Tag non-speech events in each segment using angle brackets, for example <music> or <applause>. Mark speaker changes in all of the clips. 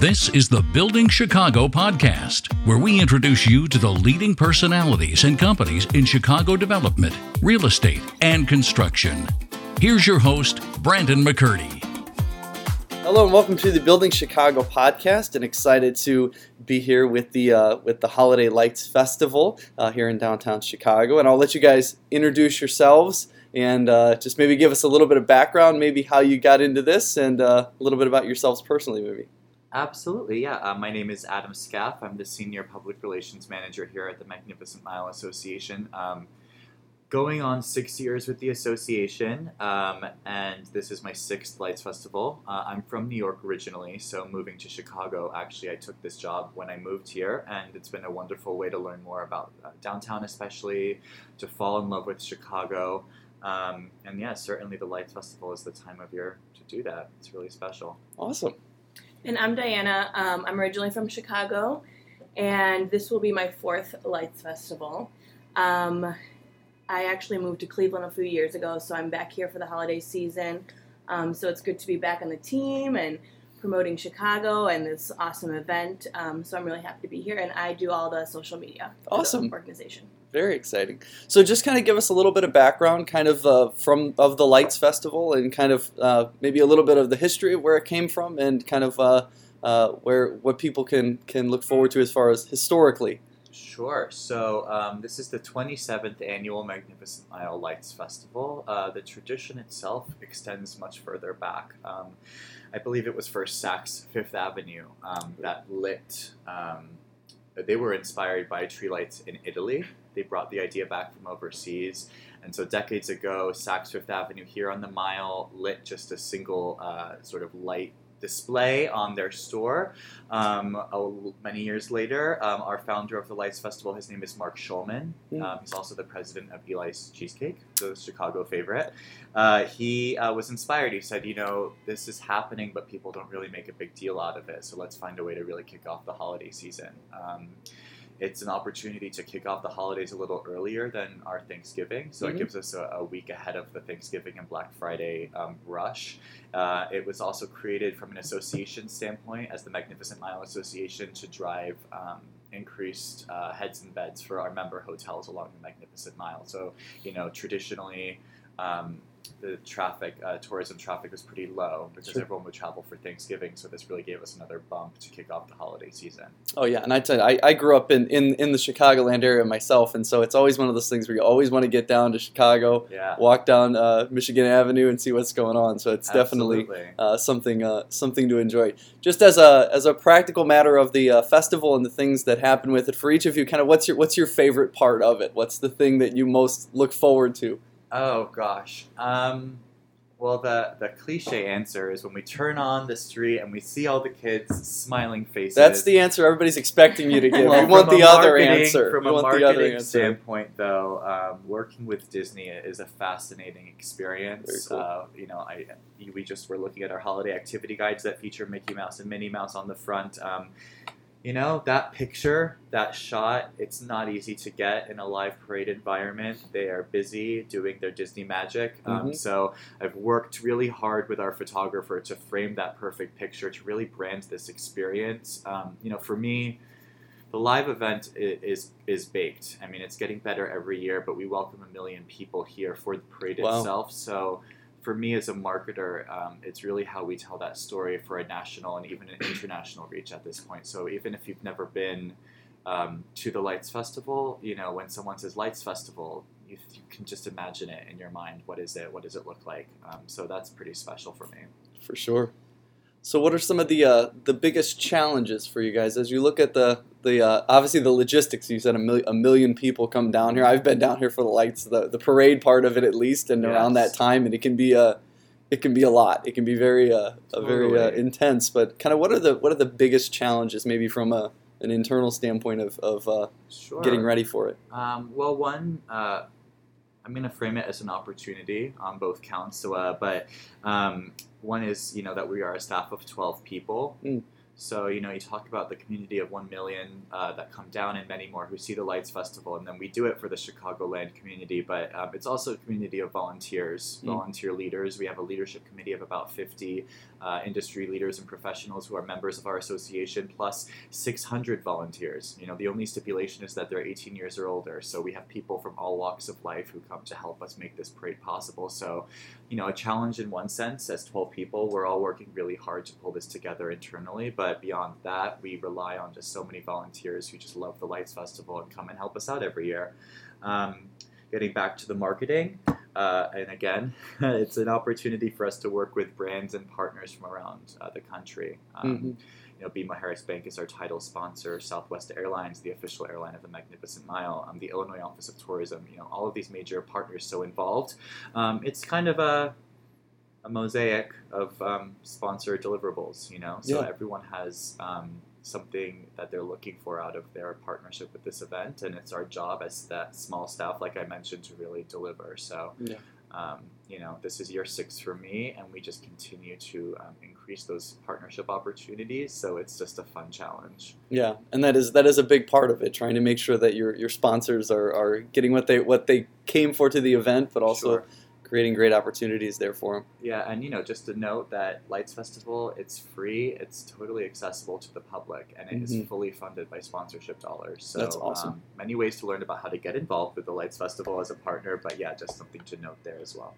Speaker 1: This is the Building Chicago podcast, where we introduce you to the leading personalities and companies in Chicago development, real estate, and construction. Here's your host, Brandon McCurdy.
Speaker 2: Hello and welcome to the Building Chicago podcast, and excited to be here with the uh, with the Holiday Lights Festival uh, here in downtown Chicago. And I'll let you guys introduce yourselves and uh, just maybe give us a little bit of background, maybe how you got into this, and uh, a little bit about yourselves personally, maybe.
Speaker 3: Absolutely, yeah. Uh, my name is Adam Scaff. I'm the Senior Public Relations Manager here at the Magnificent Mile Association. Um, going on six years with the association, um, and this is my sixth Lights Festival. Uh, I'm from New York originally, so moving to Chicago, actually, I took this job when I moved here, and it's been a wonderful way to learn more about uh, downtown, especially to fall in love with Chicago. Um, and yeah, certainly the Lights Festival is the time of year to do that. It's really special.
Speaker 2: Awesome.
Speaker 4: And I'm Diana. Um, I'm originally from Chicago, and this will be my fourth Lights Festival. Um, I actually moved to Cleveland a few years ago, so I'm back here for the holiday season. Um, so it's good to be back on the team and promoting Chicago and this awesome event. Um, so I'm really happy to be here, and I do all the social media for the
Speaker 2: Awesome.
Speaker 4: organization.
Speaker 2: Very exciting. So, just kind of give us a little bit of background, kind of uh, from of the Lights Festival, and kind of uh, maybe a little bit of the history of where it came from, and kind of uh, uh, where what people can can look forward to as far as historically.
Speaker 3: Sure. So um, this is the 27th annual Magnificent Mile Lights Festival. Uh, the tradition itself extends much further back. Um, I believe it was first Saks Fifth Avenue um, that lit. Um, they were inspired by tree lights in Italy. They brought the idea back from overseas. And so decades ago, Saks Fifth Avenue here on the mile lit just a single uh, sort of light display on their store. Um, many years later, um, our founder of the Lights Festival, his name is Marc Schulman.
Speaker 2: Hmm.
Speaker 3: Um, he's also the president of Eli's Cheesecake, the Chicago favorite. Uh, he uh, was inspired. He said, you know, this is happening, but people don't really make a big deal out of it. So let's find a way to really kick off the holiday season. It's an opportunity to kick off the holidays a little earlier than our Thanksgiving. So
Speaker 2: Mhm.
Speaker 3: it gives us a, a week ahead of the Thanksgiving and Black Friday um, rush. Uh, it was also created from an association standpoint as the Magnificent Mile Association to drive um, increased uh, heads and beds for our member hotels along the Magnificent Mile. So, you know, traditionally, um, the traffic, uh, tourism traffic was pretty low because
Speaker 2: Sure.
Speaker 3: everyone would travel for Thanksgiving. So this really gave us another bump to kick off the holiday season.
Speaker 2: Oh yeah, and I tell you, I, I grew up in, in in the Chicagoland area myself, and so it's always one of those things where you always want to get down to Chicago,
Speaker 3: Yeah.
Speaker 2: walk down uh, Michigan Avenue, and see what's going on. So it's definitely uh, something uh, something to enjoy. Just as a as a practical matter of the uh, festival and the things that happen with it, for each of you, kind of what's your what's your favorite part of it? What's the thing that you most look forward to?
Speaker 3: Oh gosh. Um, well, the the cliche answer is when we turn on the street and we see all the kids smiling faces.
Speaker 2: That's the answer everybody's expecting you to give. <laughs>
Speaker 3: Well,
Speaker 2: we want the other answer.
Speaker 3: From
Speaker 2: we
Speaker 3: a marketing
Speaker 2: the other
Speaker 3: standpoint, though, um, working with Disney is a fascinating experience.
Speaker 2: Very cool.
Speaker 3: Uh, you know, I we just were looking at our holiday activity guides that feature Mickey Mouse and Minnie Mouse on the front. Um, you know that picture, that shot. It's not easy to get in a live parade environment. They are busy doing their Disney magic. Um,
Speaker 2: Mhm.
Speaker 3: so I've worked really hard with our photographer to frame that perfect picture to really brand this experience. Um, you know, for me, the live event is is baked. I mean, it's getting better every year, but we welcome a million people here for the parade
Speaker 2: Wow.
Speaker 3: itself. So, for me as a marketer, um, it's really how we tell that story for a national and even an international reach at this point. So, even if you've never been um, to the Lights Festival, you know, when someone says Lights Festival, you, you can just imagine it in your mind. What is it? What does it look like? Um, so that's pretty special for me.
Speaker 2: For sure. So, what are some of the uh, the biggest challenges for you guys as you look at the the uh, obviously the logistics? You said a, mil- a million people come down here. I've been down here for the lights, the the parade part of it at least, and around that time, and it can be a it can be a lot. It can be very uh, a very uh, intense. But kind of what are the what are the biggest challenges maybe from a an internal standpoint of of uh,
Speaker 3: Sure.
Speaker 2: getting ready for it?
Speaker 3: Um, well, one, uh, I'm going to frame it as an opportunity on both counts. So, uh, but um, one is, you know, that we are a staff of 12 people.
Speaker 2: Mm.
Speaker 3: So, you know, you talk about the community of 1 million uh, that come down and many more who see the Lights Festival, and then we do it for the Chicagoland community, but um, it's also a community of volunteers,
Speaker 2: Mm.
Speaker 3: volunteer leaders. We have a leadership committee of about 50 uh, industry leaders and professionals who are members of our association, plus 600 volunteers. You know, the only stipulation is that they're 18 years or older, so we have people from all walks of life who come to help us make this parade possible. So, you know, a challenge in one sense as 12 people. We're all working really hard to pull this together internally, but beyond that, we rely on just so many volunteers who just love the Lights Festival and come and help us out every year. Um, getting back to the marketing, uh, and again, <laughs> it's an opportunity for us to work with brands and partners from around uh, the country. Um,
Speaker 2: Mhm.
Speaker 3: You know, BMO Harris Bank is our title sponsor. Southwest Airlines, the official airline of the Magnificent Mile. Um, the Illinois Office of Tourism. You know, all of these major partners so involved. Um, it's kind of a a mosaic of um, sponsor deliverables. You know, so
Speaker 2: Yeah.
Speaker 3: everyone has um, something that they're looking for out of their partnership with this event, and it's our job as that small staff, like I mentioned, to really deliver. So.
Speaker 2: Yeah.
Speaker 3: Um, you know, this is year six for me, and we just continue to um, increase those partnership opportunities. So it's just a fun challenge.
Speaker 2: Yeah, and that is that is a big part of it, trying to make sure that your your sponsors are, are getting what they what they came for to the event, but also
Speaker 3: Sure.
Speaker 2: Creating great opportunities there for them.
Speaker 3: Yeah, and you know, just to note that Lights Festival, it's free, it's totally accessible to the public, and it is
Speaker 2: Mhm.
Speaker 3: fully funded by sponsorship dollars. So,
Speaker 2: That's awesome.
Speaker 3: Um, many ways to learn about how to get involved with the Lights Festival as a partner, but yeah, just something to note there as well.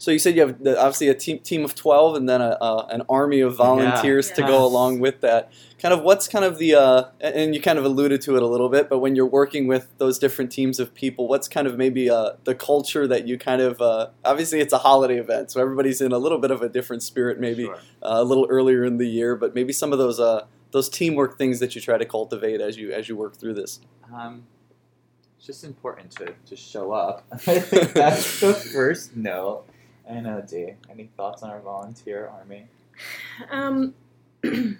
Speaker 2: So you said you have the, obviously a team team of twelve, and then a, uh, an army of volunteers to
Speaker 4: Yeah.
Speaker 2: go along with that. Kind of what's kind of the uh, and you kind of alluded to it a little bit, but when you're working with those different teams of people, what's kind of maybe uh, the culture that you kind of uh, obviously it's a holiday event, so everybody's in a little bit of a different spirit, maybe
Speaker 3: Sure.
Speaker 2: uh, a little earlier in the year, but maybe some of those uh, those teamwork things that you try to cultivate as you as you work through this.
Speaker 3: Um, it's just important to, to show up. <laughs> I think that's the first note. I know, Dee. Any thoughts on our volunteer army?
Speaker 4: Um, <clears throat>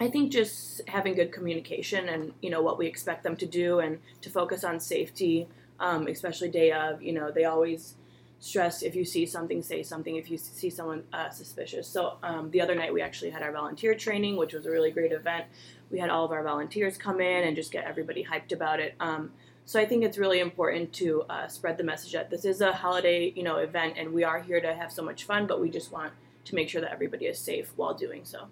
Speaker 4: I think just having good communication and you know what we expect them to do and to focus on safety, um, especially day of. You know they always stress if you see something, say something. If you see someone uh, suspicious. So um, the other night we actually had our volunteer training, which was a really great event. We had all of our volunteers come in and just get everybody hyped about it. Um, so I think it's really important to uh, spread the message that this is a holiday, you know, event, and we are here to have so much fun, but we just want to make sure that everybody is safe while doing so.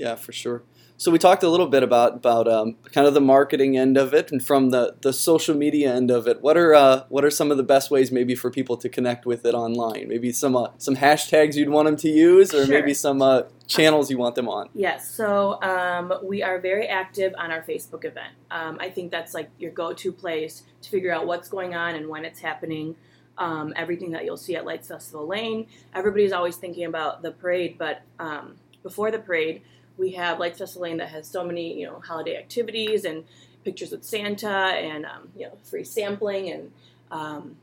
Speaker 2: Yeah, for sure. So we talked a little bit about about um, kind of the marketing end of it, and from the, the social media end of it. What are uh, what are some of the best ways maybe for people to connect with it online? Maybe some uh, some hashtags you'd want them to use, or
Speaker 4: Sure.
Speaker 2: maybe some uh, channels you want them on.
Speaker 4: Yes, so um, we are very active on our Facebook event. Um, I think that's like your go to place to figure out what's going on and when it's happening. Um, everything that you'll see at Lights Festival Lane. Everybody's always thinking about the parade, but um, before the parade, we have Lights Festival Lane that has so many you know holiday activities and pictures with Santa and um, you know free sampling and um,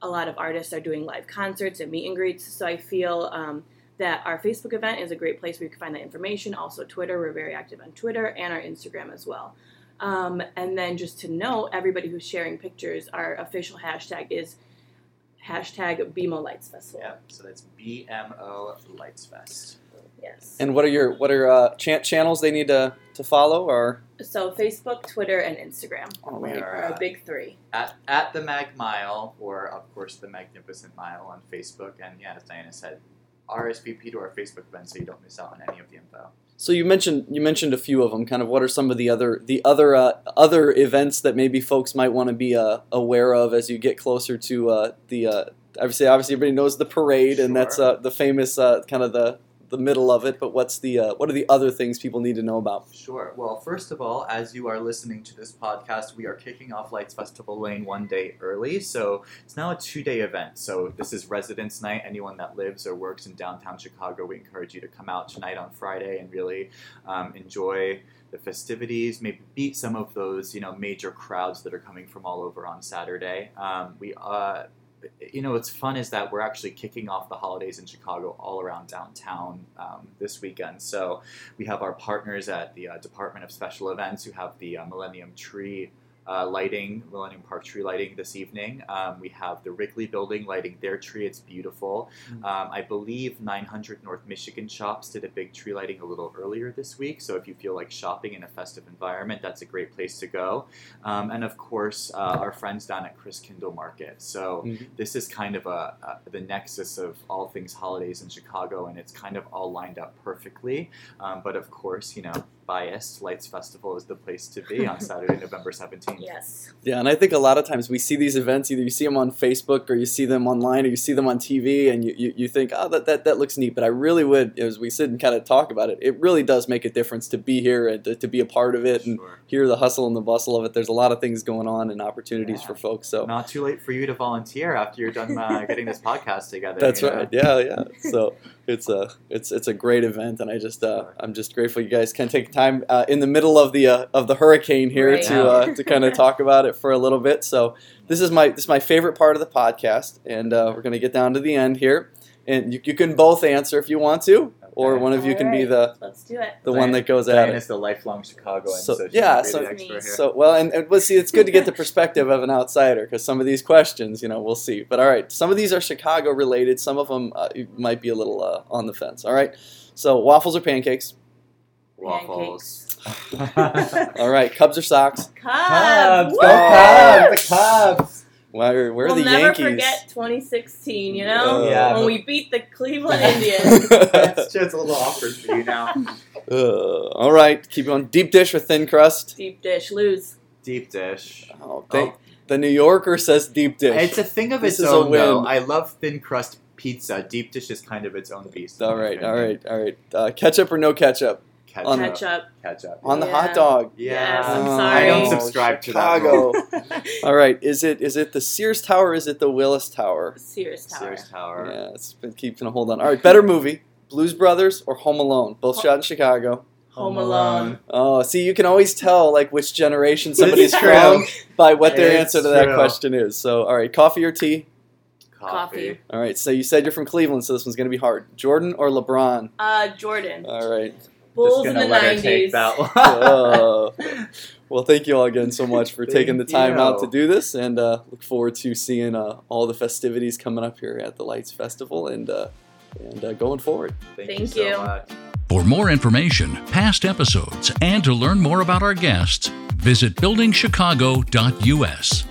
Speaker 4: a lot of artists are doing live concerts and meet and greets. So I feel um, that our Facebook event is a great place where you can find that information. Also, Twitter, we're very active on Twitter and our Instagram as well. Um, and then just to note, everybody who's sharing pictures, our official hashtag is hashtag BMO Lights Festival.
Speaker 3: Yeah, so that's BMO Lights Fest.
Speaker 4: Yes.
Speaker 2: And what are your what are uh, cha- channels they need to, to follow? Or
Speaker 4: So Facebook, Twitter, and Instagram
Speaker 2: all
Speaker 3: We are,
Speaker 4: are our
Speaker 3: uh,
Speaker 4: big three.
Speaker 3: at, at the Mag Mile, or of course the Magnificent Mile on Facebook. And yeah, as Diana said, RSVP to our Facebook event so you don't miss out on any of the info.
Speaker 2: So you mentioned you mentioned a few of them. Kind of what are some of the other the other uh, other events that maybe folks might want to be uh, aware of as you get closer to uh, the uh, obviously obviously everybody knows the parade and that's uh, the famous uh, kind of the the middle of it. But what's the uh, what are the other things people need to know about?
Speaker 3: Sure. Well, first of all, as you are listening to this podcast, we are kicking off Lights Festival Lane one day early. So it's now a two day event. So this is Residents Night. Anyone that lives or works in downtown Chicago, we encourage you to come out tonight on Friday and really um, enjoy the festivities, maybe beat some of those you know major crowds that are coming from all over on Saturday. Um, we uh, you know what's fun is that we're actually kicking off the holidays in Chicago all around downtown um, this weekend. So we have our partners at the uh, Department of Special Events who have the uh, Millennium Tree uh, lighting, Millennium Park tree lighting this evening. Um, we have the Wrigley Building lighting their tree. It's beautiful.
Speaker 2: Mm.
Speaker 3: Um, I believe 900 North Michigan Shops did a big tree lighting a little earlier this week. So if you feel like shopping in a festive environment, that's a great place to go. Um, and of course, uh, our friends down at Christkindlmarket. So
Speaker 2: Mhm.
Speaker 3: this is kind of a, a the nexus of all things holidays in Chicago, and it's kind of all lined up perfectly. Um, but of course, you know, biased Lights Festival is the place to be on <laughs> Saturday, November 17th.
Speaker 4: Yes.
Speaker 2: Yeah, and I think a lot of times we see these events, either you see them on Facebook or you see them online or you see them on TV and you, you, you think, oh, that, that, that looks neat. But I really would, as we sit and kind of talk about it, it really does make a difference to be here and to, to be a part of it and
Speaker 3: Sure.
Speaker 2: hear the hustle and the bustle of it. There's a lot of things going on and opportunities
Speaker 3: Yeah.
Speaker 2: for folks. So
Speaker 3: Not too late for you to volunteer after you're done uh, getting this podcast together.
Speaker 2: that's
Speaker 3: you know?
Speaker 2: right. Yeah, yeah. So it's a it's it's a great event, and I just uh, I'm just grateful you guys can take time uh, in the middle of the uh, of the hurricane here
Speaker 4: Right.
Speaker 2: to uh, to kind of <laughs> talk about it for a little bit. So this is my this is my favorite part of the podcast, and uh, we're gonna get down to the end here, and you, you can both answer if you want to, or one of you can be the
Speaker 4: Let's do it.
Speaker 2: the one that goes at
Speaker 3: Diane
Speaker 2: it.
Speaker 3: is the lifelong Chicagoan.
Speaker 2: So-
Speaker 3: So, she's
Speaker 2: yeah,
Speaker 3: the
Speaker 2: so-
Speaker 3: expert here.
Speaker 2: So well, and, and well, see, it's good to get the perspective of an outsider because some of these questions, you know, we'll see. But all right, some of these are Chicago related. Some of them uh, you might be a little uh, on the fence. All right, so waffles or pancakes?
Speaker 3: Waffles. <laughs>
Speaker 2: All right, Cubs or Sox?
Speaker 4: Cubs.
Speaker 3: Cubs,
Speaker 4: Woo!
Speaker 3: go Cubs, the Cubs.
Speaker 2: Where, where are
Speaker 4: we'll
Speaker 2: the
Speaker 4: never
Speaker 2: Yankees?
Speaker 4: forget 2016. You know,
Speaker 2: Uh,
Speaker 3: Yeah,
Speaker 4: when we beat the Cleveland <laughs> Indians.
Speaker 3: That's just a little awkward for you now. <laughs>
Speaker 2: Uh, all right, keep going. Deep dish or thin crust?
Speaker 4: Deep dish, lose.
Speaker 3: Deep dish.
Speaker 2: Oh, they, the New Yorker says deep dish.
Speaker 3: It's a thing of
Speaker 2: This
Speaker 3: its own, though.
Speaker 2: win.
Speaker 3: I love thin crust pizza. Deep dish is kind of its own beast. in
Speaker 2: all
Speaker 3: my
Speaker 2: right, all
Speaker 3: opinion.
Speaker 2: right, all right. Uh, ketchup or no ketchup
Speaker 3: Ketchup.
Speaker 2: On-
Speaker 4: Ketchup.
Speaker 3: Ketchup.
Speaker 2: on the
Speaker 4: Yeah.
Speaker 2: hot dog?
Speaker 3: Yeah.
Speaker 4: Yes, I'm
Speaker 2: Oh,
Speaker 4: sorry.
Speaker 3: I don't subscribe to that
Speaker 2: Chicago. <laughs> All right, is it is it the Sears Tower? Or is it the Willis Tower?
Speaker 4: Sears Tower.
Speaker 3: Sears Tower.
Speaker 2: Yeah, it's been keeping a hold on. All right, better movie: Blues Brothers or Home Alone? Both
Speaker 4: Ho-
Speaker 2: shot in Chicago.
Speaker 4: Home Alone.
Speaker 2: Oh, see, you can always tell like which generation somebody's
Speaker 3: It's
Speaker 2: from by what their
Speaker 3: It's
Speaker 2: answer to that
Speaker 3: true.
Speaker 2: question is. So, all right, coffee or tea?
Speaker 4: Coffee.
Speaker 2: All right, so you said you're from Cleveland, so this one's going to be hard. Jordan or LeBron?
Speaker 4: Uh, Jordan.
Speaker 2: All right.
Speaker 4: Bulls
Speaker 3: Just
Speaker 4: in
Speaker 3: gonna
Speaker 4: the
Speaker 3: let her take
Speaker 4: 90s.
Speaker 3: that <laughs> one.
Speaker 2: Well, thank you all again so much for taking the
Speaker 3: Thank
Speaker 2: time out to do this, and uh, look forward to seeing uh, all the festivities coming up here at the Lights Festival and uh, and uh, going forward.
Speaker 3: Thank, you
Speaker 4: Thank
Speaker 3: so
Speaker 4: you.
Speaker 3: much.
Speaker 1: For more information, past episodes, and to learn more about our guests, visit buildingchicago.us.